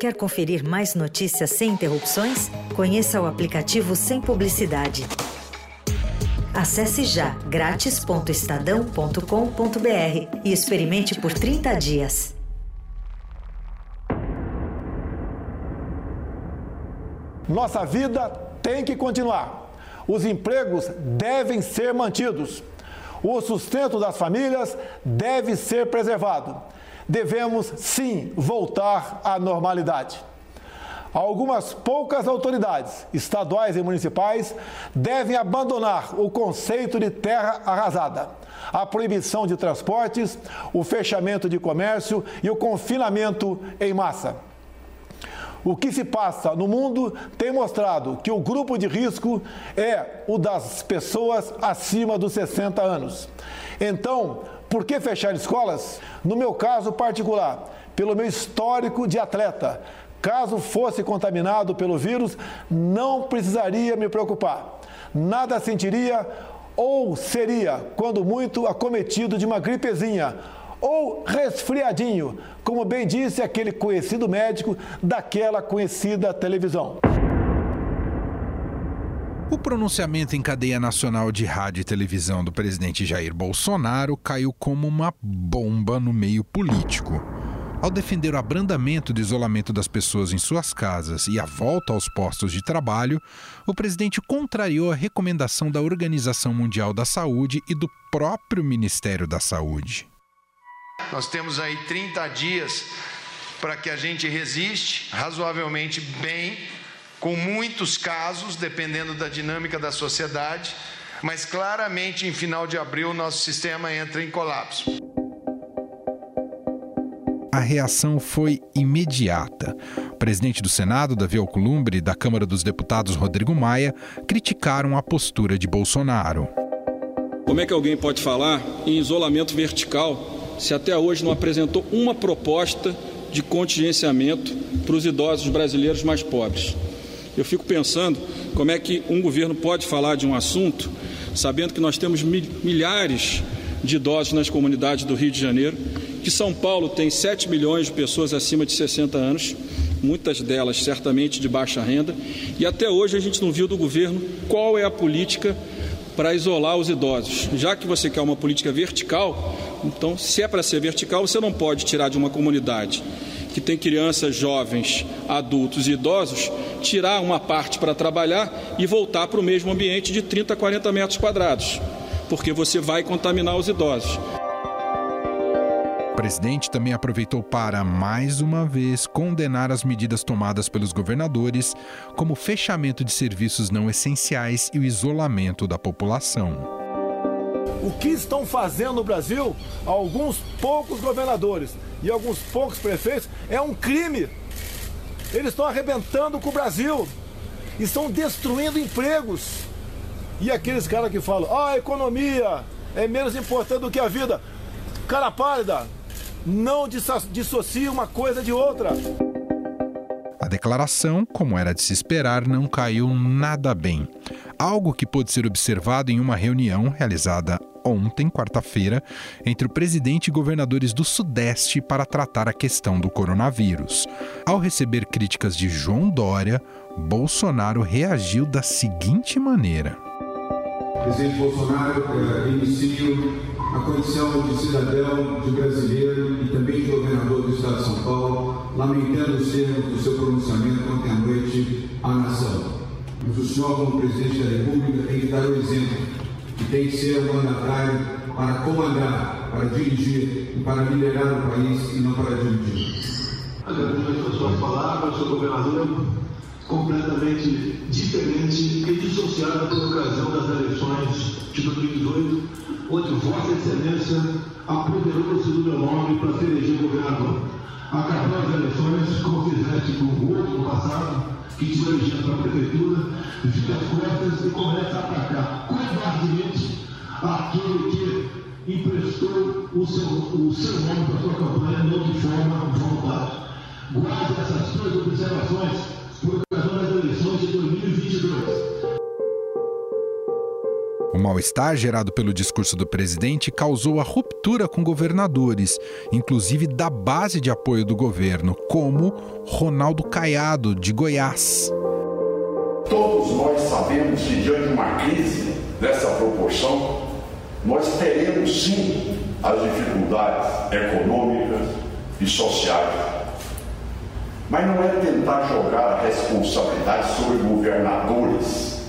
Quer conferir mais notícias sem interrupções? Conheça o aplicativo Sem Publicidade. Acesse já grátis.estadão.com.br e experimente por 30 dias. Nossa vida tem que continuar. Os empregos devem ser mantidos. O sustento das famílias deve ser preservado. Devemos, sim, voltar à normalidade. Algumas poucas autoridades, estaduais e municipais, devem abandonar o conceito de terra arrasada, a proibição de transportes, o fechamento de comércio e o confinamento em massa. O que se passa no mundo tem mostrado que o grupo de risco é o das pessoas acima dos 60 anos. Então, por que fechar escolas? No meu caso particular, pelo meu histórico de atleta, caso fosse contaminado pelo vírus, não precisaria me preocupar. Nada sentiria ou seria, quando muito, acometido de uma gripezinha ou resfriadinho, como bem disse aquele conhecido médico daquela conhecida televisão. O pronunciamento em cadeia nacional de rádio e televisão do presidente Jair Bolsonaro caiu como uma bomba no meio político. Ao defender o abrandamento do isolamento das pessoas em suas casas e a volta aos postos de trabalho, o presidente contrariou a recomendação da Organização Mundial da Saúde e do próprio Ministério da Saúde. Nós temos aí 30 dias para que a gente resiste razoavelmente bem, com muitos casos, dependendo da dinâmica da sociedade, mas claramente em final de abril nosso sistema entra em colapso. A reação foi imediata. O presidente do Senado, Davi Alcolumbre, e da Câmara dos Deputados, Rodrigo Maia, criticaram a postura de Bolsonaro. Como é que alguém pode falar em isolamento vertical se até hoje não apresentou uma proposta de contingenciamento para os idosos brasileiros mais pobres. Eu fico pensando como é que um governo pode falar de um assunto sabendo que nós temos milhares de idosos nas comunidades do Rio de Janeiro, que São Paulo tem 7 milhões de pessoas acima de 60 anos, muitas delas certamente de baixa renda, e até hoje a gente não viu do governo qual é a política para isolar os idosos. Já que você quer uma política vertical, então, se é para ser vertical, você não pode tirar de uma comunidade que tem crianças, jovens, adultos e idosos, tirar uma parte para trabalhar e voltar para o mesmo ambiente de 30 a 40 metros quadrados, porque você vai contaminar os idosos. Presidente também aproveitou para, mais uma vez, condenar as medidas tomadas pelos governadores, como o fechamento de serviços não essenciais e o isolamento da população o que estão fazendo no Brasil alguns poucos governadores e alguns poucos prefeitos é um crime. Eles estão arrebentando com o Brasil, estão destruindo empregos. E aqueles caras que falam, ah, a economia é menos importante do que a vida. Cara pálida, não dissocia uma coisa de outra. A declaração, como era de se esperar, não caiu nada bem. Algo que pôde ser observado em uma reunião realizada ontem, quarta-feira, entre o presidente e governadores do Sudeste para tratar a questão do coronavírus. Ao receber críticas de João Dória, Bolsonaro reagiu da seguinte maneira: Presidente Bolsonaro, inicio a condição de cidadão, de brasileiro e também de governador do Estado de São Paulo, lamentando os termos do seu pronunciamento ontem à noite à nação. Mas o senhor, como presidente da República, tem que dar o exemplo que tem que ser o mandatário para comandar, para dirigir e para liderar o país e não para dividir. Agradeço a sua palavra, seu governador, completamente diferente e dissociada por ocasião das eleições de 2018, onde Vossa Excelência apoderou-se do meu nome para ser elegido governador. Acabou as eleições, como fizeste com o outro no passado, que te elegeu para a prefeitura, vira as costas e começa a atacar covardemente aquele que emprestou o seu, o seu nome para a sua campanha, não de forma voluntária. Guarde essas duas observações por ocasião das eleições de 2022. Mal-estar gerado pelo discurso do presidente causou a ruptura com governadores, inclusive da base de apoio do governo, como Ronaldo Caiado, de Goiás. Todos nós sabemos que, diante de uma crise dessa proporção, nós teremos sim as dificuldades econômicas e sociais. Mas não é tentar jogar a responsabilidade sobre governadores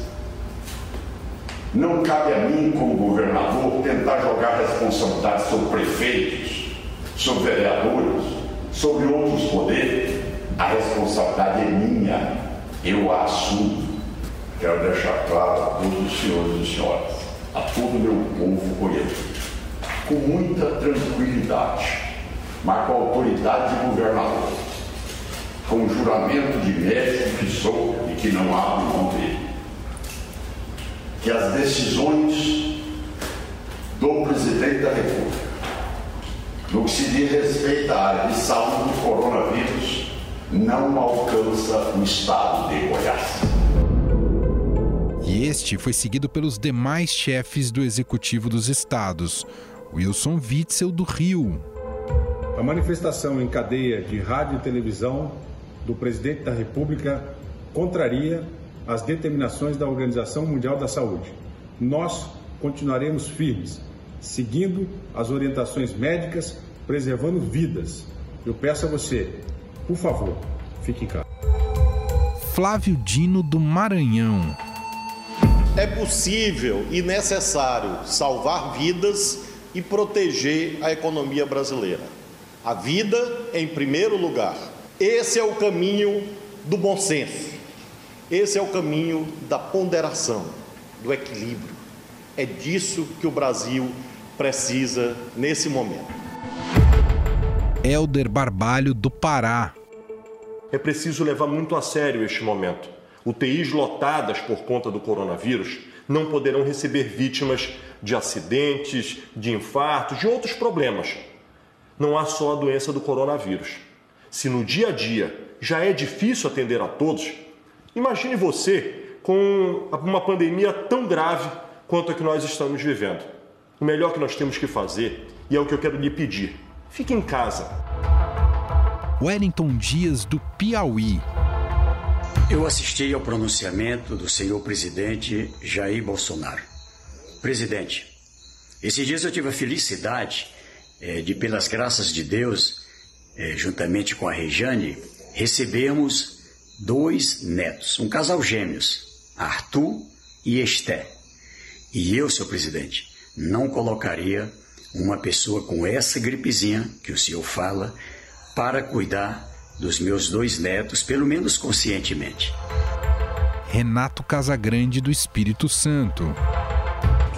não cabe a mim, como governador, tentar jogar responsabilidade sobre prefeitos, sobre vereadores, sobre outros poderes. A responsabilidade é minha, eu a assumo. Quero deixar claro a todos os senhores e senhoras, a todo o meu povo goiano, com muita tranquilidade, mas com a autoridade de governador, com o juramento de médico que sou e que não abro mão dele que as decisões do presidente da República, no que se diz respeito à área de saúde do coronavírus, não alcança o estado de Goiás. E este foi seguido pelos demais chefes do executivo dos estados. Wilson Witzel, do Rio. A manifestação em cadeia de rádio e televisão do presidente da República contraria as determinações da Organização Mundial da Saúde. Nós continuaremos firmes, seguindo as orientações médicas, preservando vidas. Eu peço a você, por favor, fique em casa. Flávio Dino do Maranhão. É possível e necessário salvar vidas e proteger a economia brasileira. A vida em primeiro lugar. Esse é o caminho do bom senso. Esse é o caminho da ponderação, do equilíbrio. É disso que o Brasil precisa nesse momento. Elder Barbalho, do Pará. É preciso levar muito a sério este momento. UTIs lotadas por conta do coronavírus não poderão receber vítimas de acidentes, de infartos, de outros problemas. Não há só a doença do coronavírus. Se no dia a dia já é difícil atender a todos, Imagine você com uma pandemia tão grave quanto a que nós estamos vivendo. O melhor que nós temos que fazer, e é o que eu quero lhe pedir, fique em casa. Wellington Dias, do Piauí. Eu assisti ao pronunciamento do senhor presidente Jair Bolsonaro. Presidente, esses dias eu tive a felicidade é, de, pelas graças de Deus, é, juntamente com a Rejane, recebermos dois netos, um casal gêmeos, Arthur e Esté. E eu, senhor presidente, não colocaria uma pessoa com essa gripezinha que o senhor fala para cuidar dos meus dois netos, pelo menos conscientemente. Renato Casagrande do Espírito Santo.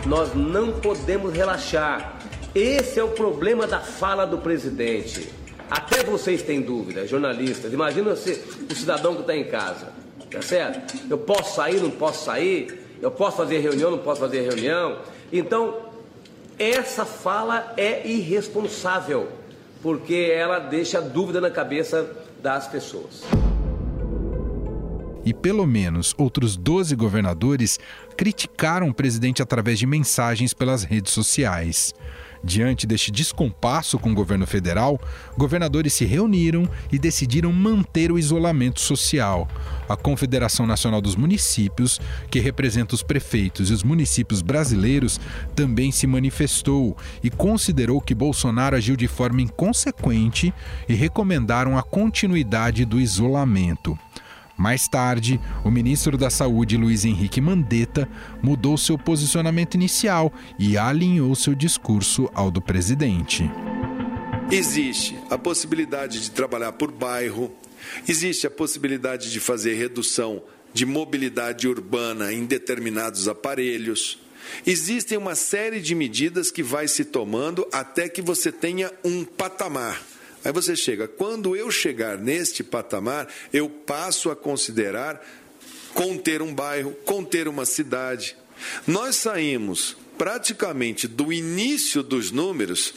Nós não podemos relaxar. Esse é o problema da fala do presidente. Até vocês têm dúvidas, jornalistas. Imagina você, o cidadão que está em casa, tá certo? Eu posso sair, não posso sair? Eu posso fazer reunião, não posso fazer reunião? Então, essa fala é irresponsável, porque ela deixa dúvida na cabeça das pessoas. E pelo menos outros 12 governadores criticaram o presidente através de mensagens pelas redes sociais. Diante deste descompasso com o governo federal, governadores se reuniram e decidiram manter o isolamento social. A Confederação Nacional dos Municípios, que representa os prefeitos e os municípios brasileiros, também se manifestou e considerou que Bolsonaro agiu de forma inconsequente e recomendaram a continuidade do isolamento. Mais tarde, o ministro da Saúde, Luiz Henrique Mandetta, mudou seu posicionamento inicial e alinhou seu discurso ao do presidente. Existe a possibilidade de trabalhar por bairro, existe a possibilidade de fazer redução de mobilidade urbana em determinados aparelhos. Existem uma série de medidas que vai se tomando até que você tenha um patamar. Aí você chega, quando eu chegar neste patamar, eu passo a considerar conter um bairro, conter uma cidade. Nós saímos praticamente do início dos números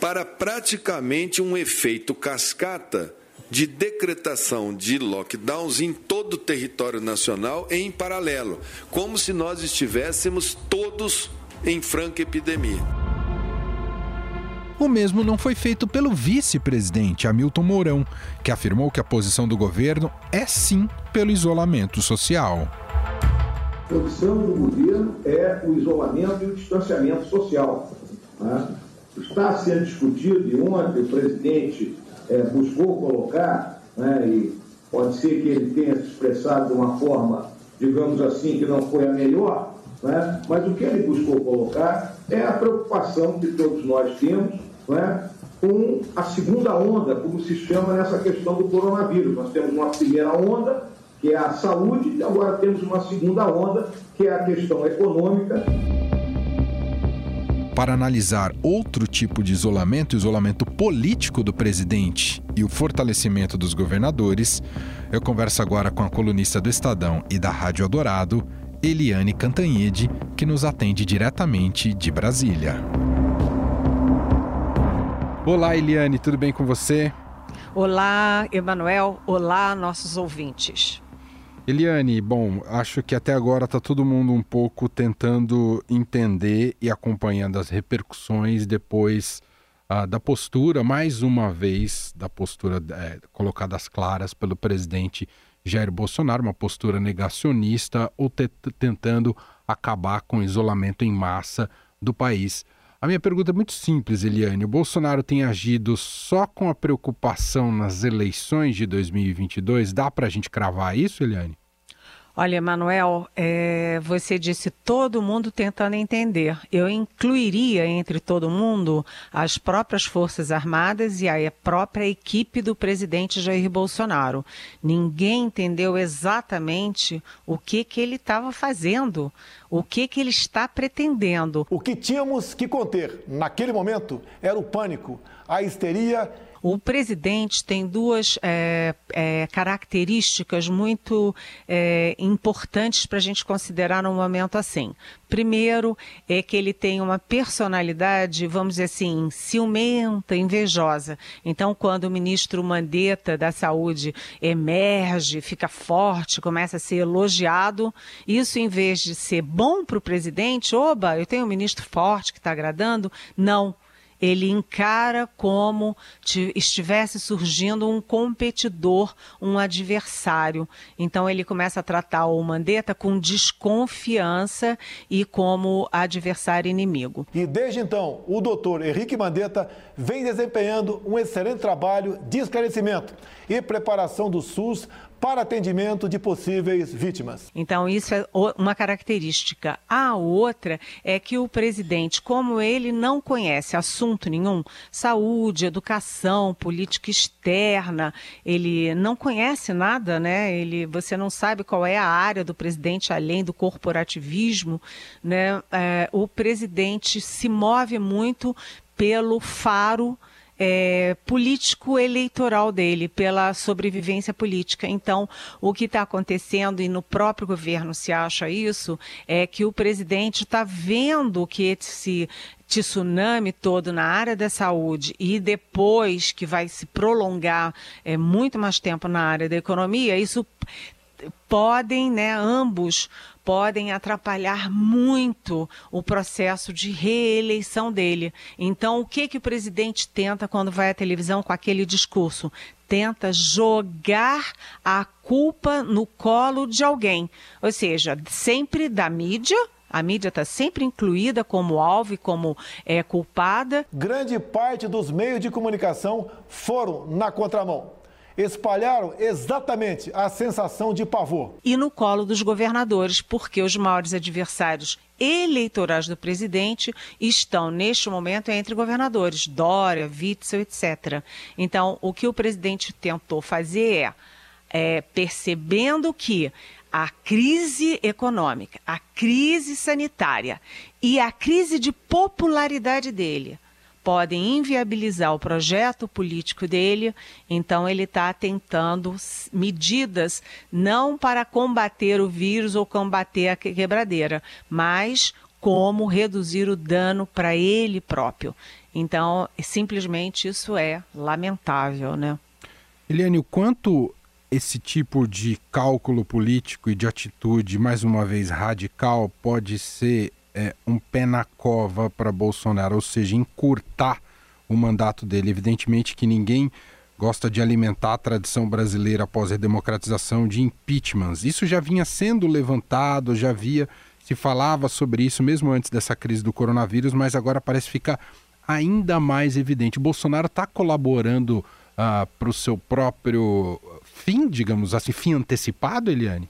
para praticamente um efeito cascata de decretação de lockdowns em todo o território nacional em paralelo, como se nós estivéssemos todos em franca epidemia. O mesmo não foi feito pelo vice-presidente Hamilton Mourão, que afirmou que a posição do governo é sim pelo isolamento social. A posição do governo é o isolamento e o distanciamento social. Né? Está sendo discutido, e ontem o presidente é, buscou colocar, né, e pode ser que ele tenha se expressado de uma forma, digamos assim, que não foi a melhor, né, mas o que ele buscou colocar é a preocupação que todos nós temos né, com a segunda onda, como se chama nessa questão do coronavírus. Nós temos uma primeira onda, que é a saúde, e agora temos uma segunda onda, que é a questão econômica. Para analisar outro tipo de isolamento, isolamento político do presidente e o fortalecimento dos governadores, eu converso agora com a colunista do Estadão e da Rádio Eldorado, Eliane Cantanhede, que nos atende diretamente de Brasília. Olá, Eliane, tudo bem com você? Olá, Emanuel. Olá, nossos ouvintes. Eliane, bom, acho que até agora está todo mundo um pouco tentando entender e acompanhando as repercussões depois ah, da postura, mais uma vez, da postura é, colocada às claras pelo presidente Jair Bolsonaro, uma postura negacionista ou tentando acabar com o isolamento em massa do país. A minha pergunta é muito simples, Eliane. O Bolsonaro tem agido só com a preocupação nas eleições de 2022? Dá para a gente cravar isso, Eliane? Olha, Manuel, é, você disse todo mundo tentando entender. Eu incluiria entre todo mundo as próprias Forças Armadas e a própria equipe do presidente Jair Bolsonaro. Ninguém entendeu exatamente o que, que ele estava fazendo, o que, que ele está pretendendo. O que tínhamos que conter naquele momento era o pânico, a histeria o presidente tem duas é, é, características muito é, importantes para a gente considerar num momento assim. Primeiro, é que ele tem uma personalidade, vamos dizer assim, ciumenta, invejosa. Então, quando o ministro Mandetta da Saúde emerge, fica forte, começa a ser elogiado, isso em vez de ser bom para o presidente, oba, eu tenho um ministro forte que está agradando, não ele encara como estivesse surgindo um competidor, um adversário. Então ele começa a tratar o Mandetta com desconfiança e como adversário inimigo. E desde então, o doutor Henrique Mandetta vem desempenhando um excelente trabalho de esclarecimento e preparação do SUS para atendimento de possíveis vítimas. Então, isso é uma característica. A outra é que o presidente, como ele não conhece assunto nenhum, saúde, educação, política externa, ele não conhece nada, né? Ele, você não sabe qual é a área do presidente além do corporativismo, né? É, o presidente se move muito pelo faro é, político-eleitoral dele, pela sobrevivência política. Então, o que está acontecendo, e no próprio governo se acha isso, é que o presidente está vendo que esse tsunami todo na área da saúde e depois que vai se prolongar é, muito mais tempo na área da economia, isso podem, né, ambos podem atrapalhar muito o processo de reeleição dele. Então, o que que o presidente tenta quando vai à televisão com aquele discurso? Tenta jogar a culpa no colo de alguém, ou seja, sempre da mídia, a mídia está sempre incluída como alvo e como é, culpada. Grande parte dos meios de comunicação foram na contramão espalharam exatamente a sensação de pavor. E no colo dos governadores, porque os maiores adversários eleitorais do presidente estão, neste momento, entre governadores, Dória, Witzel, etc. Então, o que o presidente tentou fazer é, é percebendo que a crise econômica, a crise sanitária e a crise de popularidade dele podem inviabilizar o projeto político dele, então ele está tentando medidas não para combater o vírus ou combater a quebradeira, mas como reduzir o dano para ele próprio. Então, simplesmente isso é lamentável, né? Eliane, o quanto esse tipo de cálculo político e de atitude, mais uma vez radical, pode ser é, um pé na cova para Bolsonaro, ou seja, encurtar o mandato dele. Evidentemente que ninguém gosta de alimentar a tradição brasileira após a democratização de impeachments. Isso já vinha sendo levantado, já havia se falava sobre isso mesmo antes dessa crise do coronavírus, mas agora parece ficar ainda mais evidente. Bolsonaro está colaborando uh, ah, para o seu próprio fim, digamos assim, fim antecipado, Eliane?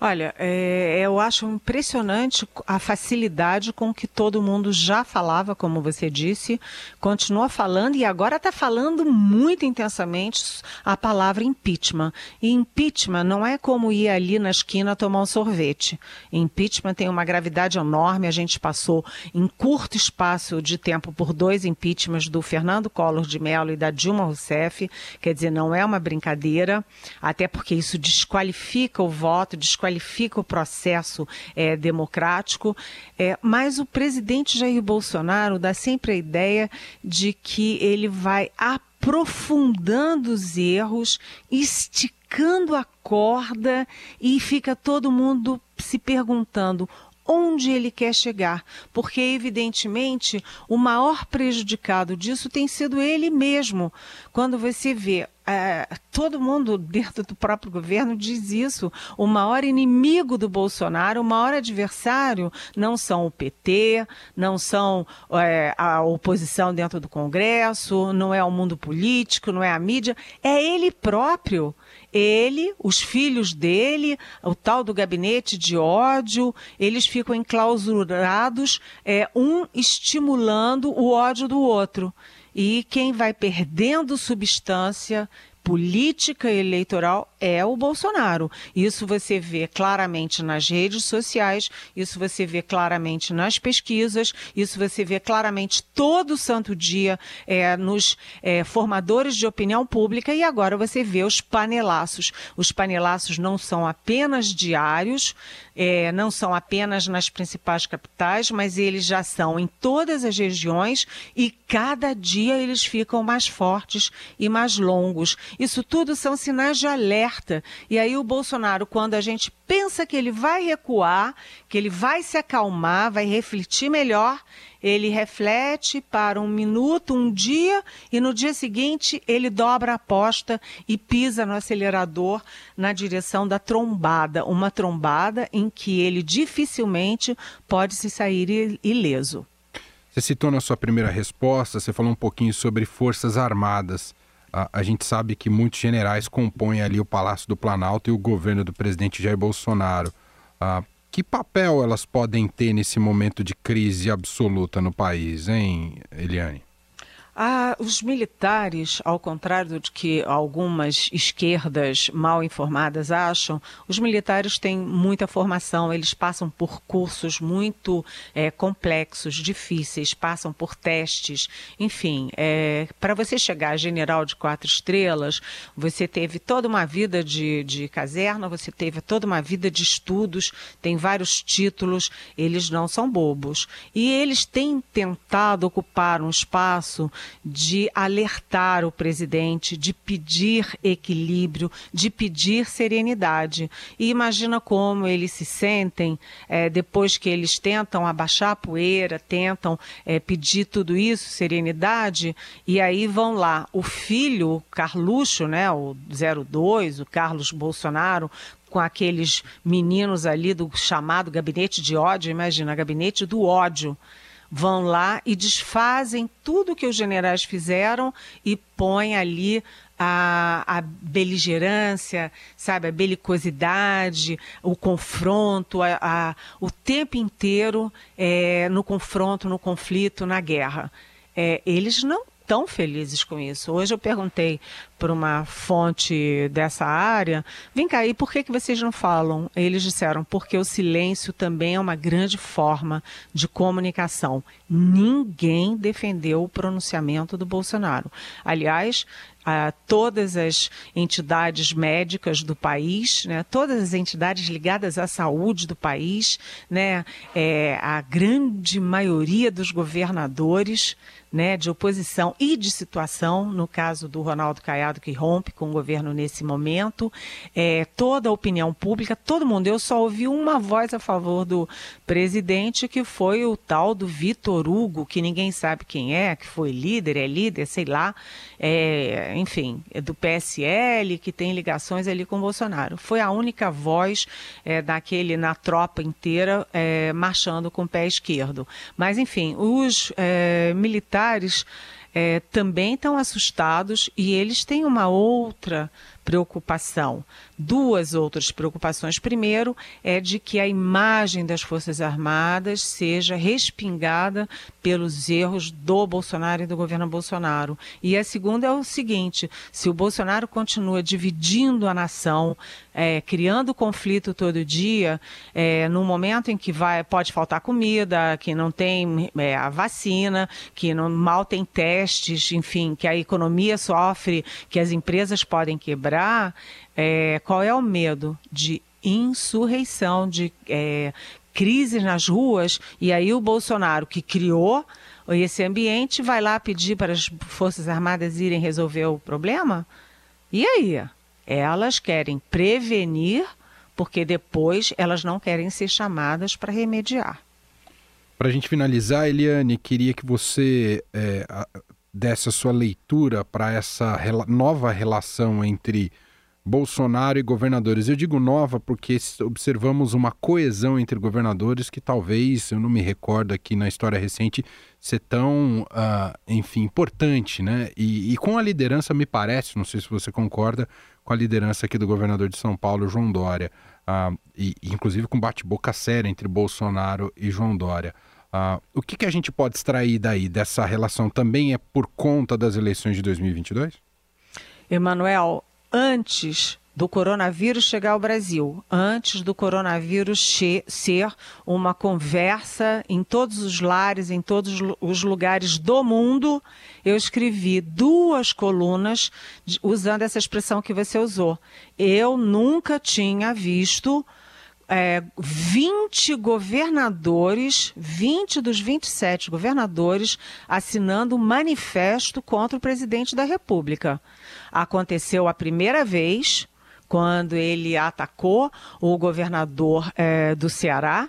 Olha, é, eu acho impressionante a facilidade com que todo mundo já falava, como você disse, continua falando e agora está falando muito intensamente a palavra impeachment. E impeachment não é como ir ali na esquina tomar um sorvete. Impeachment tem uma gravidade enorme. A gente passou em curto espaço de tempo por dois impeachments do Fernando Collor de Mello e da Dilma Rousseff. Quer dizer, não é uma brincadeira, até porque isso desqualifica o voto, desqualifica qualifica o processo é, democrático, é, mas o presidente Jair Bolsonaro dá sempre a ideia de que ele vai aprofundando os erros, esticando a corda e fica todo mundo se perguntando onde ele quer chegar, porque evidentemente o maior prejudicado disso tem sido ele mesmo. Quando você vê é, todo mundo dentro do próprio governo diz isso. O maior inimigo do Bolsonaro, o maior adversário, não são o PT, não são é, a oposição dentro do Congresso, não é o mundo político, não é a mídia, é ele próprio ele, os filhos dele, o tal do gabinete de ódio, eles ficam enclausurados, é, um estimulando o ódio do outro. E quem vai perdendo substância política eleitoral é o Bolsonaro. Isso você vê claramente nas redes sociais, isso você vê claramente nas pesquisas, isso você vê claramente todo santo dia é, nos é, formadores de opinião pública e agora você vê os panelaços. Os panelaços não são apenas diários, é, não são apenas nas principais capitais, mas eles já são em todas as regiões e cada dia eles ficam mais fortes e mais longos. Isso tudo são sinais de alerta. E aí o Bolsonaro, quando a gente pensa que ele vai recuar, que ele vai se acalmar, vai refletir melhor, ele reflete para um minuto, um dia, e no dia seguinte ele dobra a aposta e pisa no acelerador na direção da trombada, uma trombada em que ele dificilmente pode se sair ileso. Você citou na sua primeira resposta, você falou um pouquinho sobre Forças Armadas a, a, gente sabe que muitos generais compõem ali o Palácio do Planalto e o governo do presidente Jair Bolsonaro. Ah, que papel elas podem ter nesse momento de crise absoluta no país, hein, Eliane? Ah, os militares, ao contrário do que algumas esquerdas mal informadas acham, os militares têm muita formação, eles passam por cursos muito é, complexos, difíceis, passam por testes, enfim. É, Para você chegar a general de quatro estrelas, você teve toda uma vida de, de caserna, você teve toda uma vida de estudos, tem vários títulos, eles não são bobos. E eles têm tentado ocupar um espaço de alertar o presidente, de pedir equilíbrio, de pedir serenidade. E imagina como eles se sentem é, depois que eles tentam abaixar a poeira, tentam é, pedir tudo isso, serenidade, e aí vão lá. O filho, Carluxo, né, o 02, o Carlos Bolsonaro, com aqueles meninos ali do chamado gabinete de ódio, imagina, gabinete do ódio vão lá e desfazem tudo que os generais fizeram e põem ali a, a, beligerância, sabe, a belicosidade, o confronto, a, a o tempo inteiro é, no confronto, no conflito, na guerra. É, eles não tão felizes com isso. Hoje eu perguntei para uma fonte dessa área, vem cá, e por que, que vocês não falam? Eles disseram, porque o silêncio também é uma grande forma de comunicação. Ninguém defendeu o pronunciamento do Bolsonaro. Aliás, a todas as entidades médicas do país, né, todas as entidades ligadas à saúde do país, né, é, a grande maioria dos governadores né, de oposição e de situação, no caso do Ronaldo Caiado, que rompe com o governo nesse momento, é, toda a opinião pública, todo mundo. Eu só ouvi uma voz a favor do presidente, que foi o tal do Vitor Hugo, que ninguém sabe quem é, que foi líder, é líder, sei lá, é, enfim, é do PSL, que tem ligações ali com Bolsonaro. Foi a única voz é, daquele na tropa inteira é, marchando com o pé esquerdo. Mas, enfim, os é, militares militares é, também estão assustados e eles têm uma outra preocupação. Duas outras preocupações. Primeiro, é de que a imagem das Forças Armadas seja respingada pelos erros do Bolsonaro e do governo Bolsonaro. E a segunda é o seguinte: se o Bolsonaro continua dividindo a nação, é, criando conflito todo dia, é, no momento em que vai, pode faltar comida, que não tem é, a vacina, que não, mal tem testes, enfim, que a economia sofre, que as empresas podem quebrar é, qual é o medo de insurreição, de é, nas ruas, e aí o Bolsonaro, que criou esse ambiente, vai lá pedir para as Forças Armadas irem resolver o problema? E aí? Elas querem prevenir, porque depois elas não querem ser chamadas para remediar. Para a gente finalizar, Eliane, queria que você é, desse a sua leitura para essa rela nova relação entre Bolsonaro e governadores. Eu digo nova porque observamos uma coesão entre governadores que talvez, eu não me recordo aqui na história recente, ser tão, uh, enfim, importante, né? E, e, com a liderança, me parece, não sei se você concorda, com a liderança aqui do governador de São Paulo, João Dória, uh, e inclusive com bate-boca séria entre Bolsonaro e João Dória. Uh, o que, que a gente pode extrair daí dessa relação? Também é por conta das eleições de 2022? Emanuel, antes do coronavírus chegar ao Brasil, antes do coronavírus ser uma conversa em todos os lares, em todos os lugares do mundo, eu escrevi duas colunas usando essa expressão que você usou. Eu nunca tinha visto é, 20 governadores, 20 dos 27 governadores, assinando um manifesto contra o presidente da República. Aconteceu a primeira vez, quando ele atacou o governador é, do Ceará,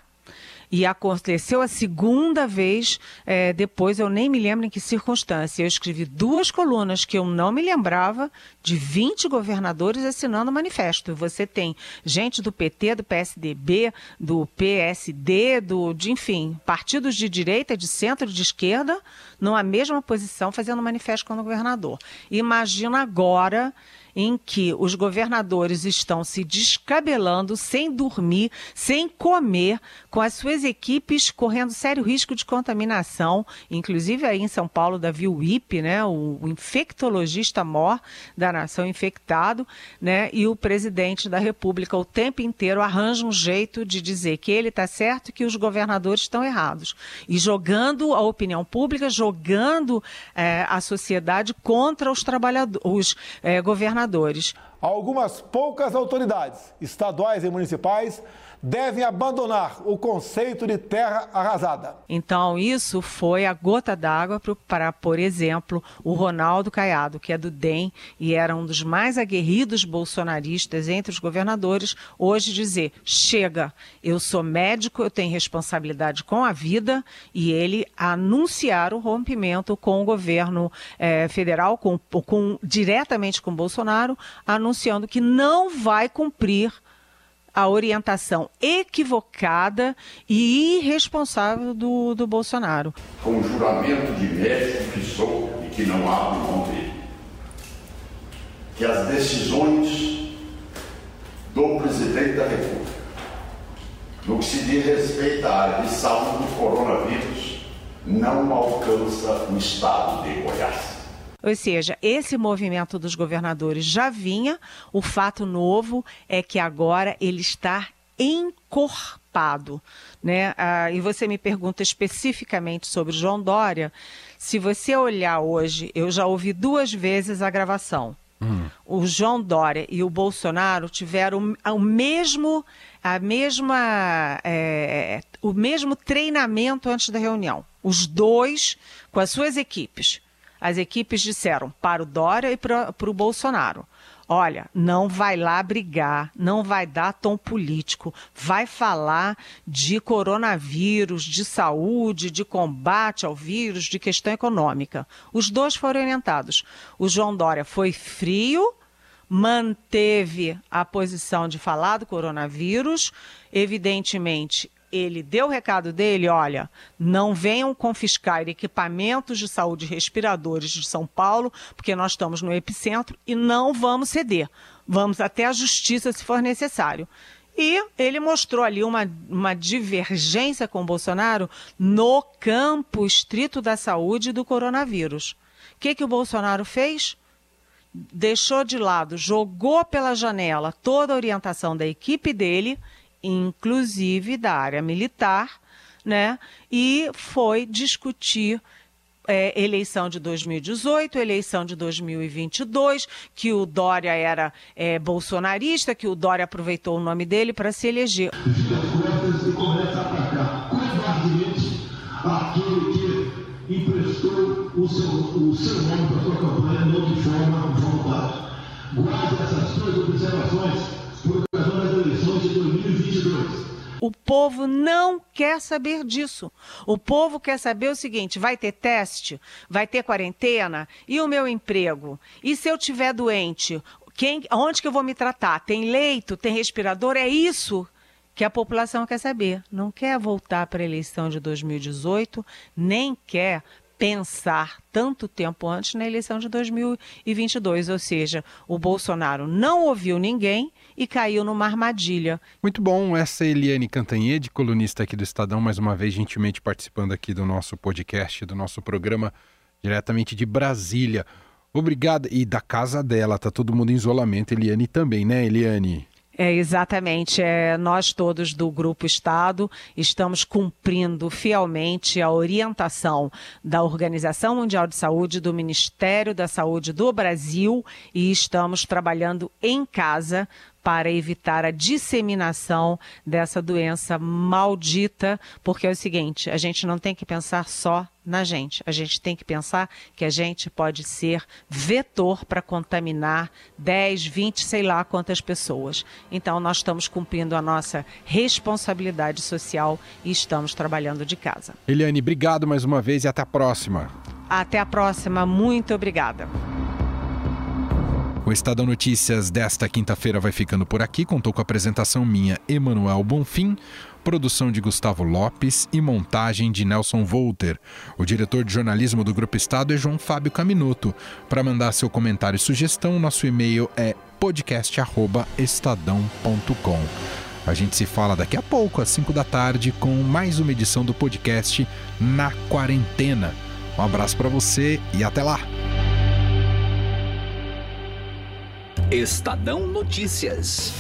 e aconteceu a segunda vez, é, depois eu nem me lembro em que circunstância. Eu escrevi duas colunas que eu não me lembrava de 20 governadores assinando o manifesto. Você tem gente do PT, do PSDB, do PSD, do, de, enfim, partidos de direita, de centro, de esquerda, numa mesma posição, fazendo manifesto contra o governador. Imagina agora em que os governadores estão se descabelando, sem dormir, sem comer, com as suas equipes correndo sério risco de contaminação, inclusive aí em São Paulo, Davi Wip, né, o, infectologista mor da nação infectado, né, e o presidente da República o tempo inteiro arranja um jeito de dizer que ele está certo e que os governadores estão errados. E jogando a opinião pública, jogando é, a sociedade contra os trabalhadores, os é, governadores governadores. Algumas poucas autoridades, estaduais e municipais, devem abandonar o conceito de terra arrasada. Então, isso foi a gota d'água para, por exemplo, o Ronaldo Caiado, que é do DEM e era um dos mais aguerridos bolsonaristas entre os governadores, hoje dizer: chega, eu sou médico, eu tenho responsabilidade com a vida, e ele anunciar o rompimento com o governo eh, federal, com, com, diretamente com Bolsonaro, anunciando que não vai cumprir a orientação equivocada e irresponsável do, do Bolsonaro. Com o juramento de médico que sou e que não abro mão dele, que as decisões do presidente da República, no que se diz respeito à área de saúde do coronavírus, não alcança o estado de Goiás. Ou seja, esse movimento dos governadores já vinha, o fato novo é que agora ele está encorpado. Né? Ah, e você me pergunta especificamente sobre João Dória. Se você olhar hoje, eu já ouvi duas vezes a gravação. Hum. O João Dória e o Bolsonaro tiveram o mesmo, a mesma, é, o mesmo treinamento antes da reunião. Os dois com as suas equipes. As equipes disseram para o Dória e para o Bolsonaro: olha, não vai lá brigar, não vai dar tom político, vai falar de coronavírus, de saúde, de combate ao vírus, de questão econômica. Os dois foram orientados. O João Dória foi frio, manteve a posição de falar do coronavírus, evidentemente ele deu o recado dele, olha, não venham confiscar equipamentos de saúde respiradores de São Paulo, porque nós estamos no epicentro e não vamos ceder. Vamos até a justiça se for necessário. E ele mostrou ali uma, uma divergência com o Bolsonaro no campo estrito da saúde do coronavírus. O que, que o Bolsonaro fez? Deixou de lado, jogou pela janela toda a orientação da equipe dele inclusive da área militar, né? E foi discutir é, eleição de 2018, eleição de 2022, que o Dória era é, bolsonarista, que o Dória aproveitou o nome dele para se eleger. O seu, o seu nome para sua campanha não de forma voluntária. Guarde essas suas observações por ocasião das eleições de 2022. O povo não quer saber disso. O povo quer saber o seguinte: vai ter teste? Vai ter quarentena? E o meu emprego? E se eu tiver doente? Quem, onde que eu vou me tratar? Tem leito? Tem respirador? É isso que a população quer saber. Não quer voltar para a eleição de 2018, nem quer pensar tanto tempo antes na eleição de 2022. Ou seja, o Bolsonaro não ouviu ninguém e caiu numa armadilha. Muito bom, essa é Eliane Cantanhede, colunista aqui do Estadão, mais uma vez gentilmente participando aqui do nosso podcast, do nosso programa diretamente de Brasília. Obrigada. E da casa dela, tá todo mundo em isolamento. Eliane também, né, Eliane? É, exatamente. É, nós todos do Grupo Estado estamos cumprindo fielmente a orientação da Organização Mundial de Saúde, do Ministério da Saúde do Brasil e estamos trabalhando em casa para evitar a disseminação dessa doença maldita, porque é o seguinte, a gente não tem que pensar só na gente, a gente tem que pensar que a gente pode ser vetor para contaminar 10, 20, sei lá quantas pessoas. Então nós estamos cumprindo a nossa responsabilidade social e estamos trabalhando de casa. Eliane, obrigado mais uma vez e até a próxima. Até a próxima, muito obrigada. O Estadão Notícias desta quinta-feira vai ficando por aqui. Contou com a apresentação minha, Emanuel Bonfim, produção de Gustavo Lopes e montagem de Nelson Volter. O diretor de jornalismo do Grupo Estado é João Fábio Caminuto. Para mandar seu comentário e sugestão, nosso e-mail é podcast@estadão.com. A gente se fala daqui a pouco, às 5 da tarde, com mais uma edição do podcast Na Quarentena. Um abraço para você e até lá! Estadão Notícias.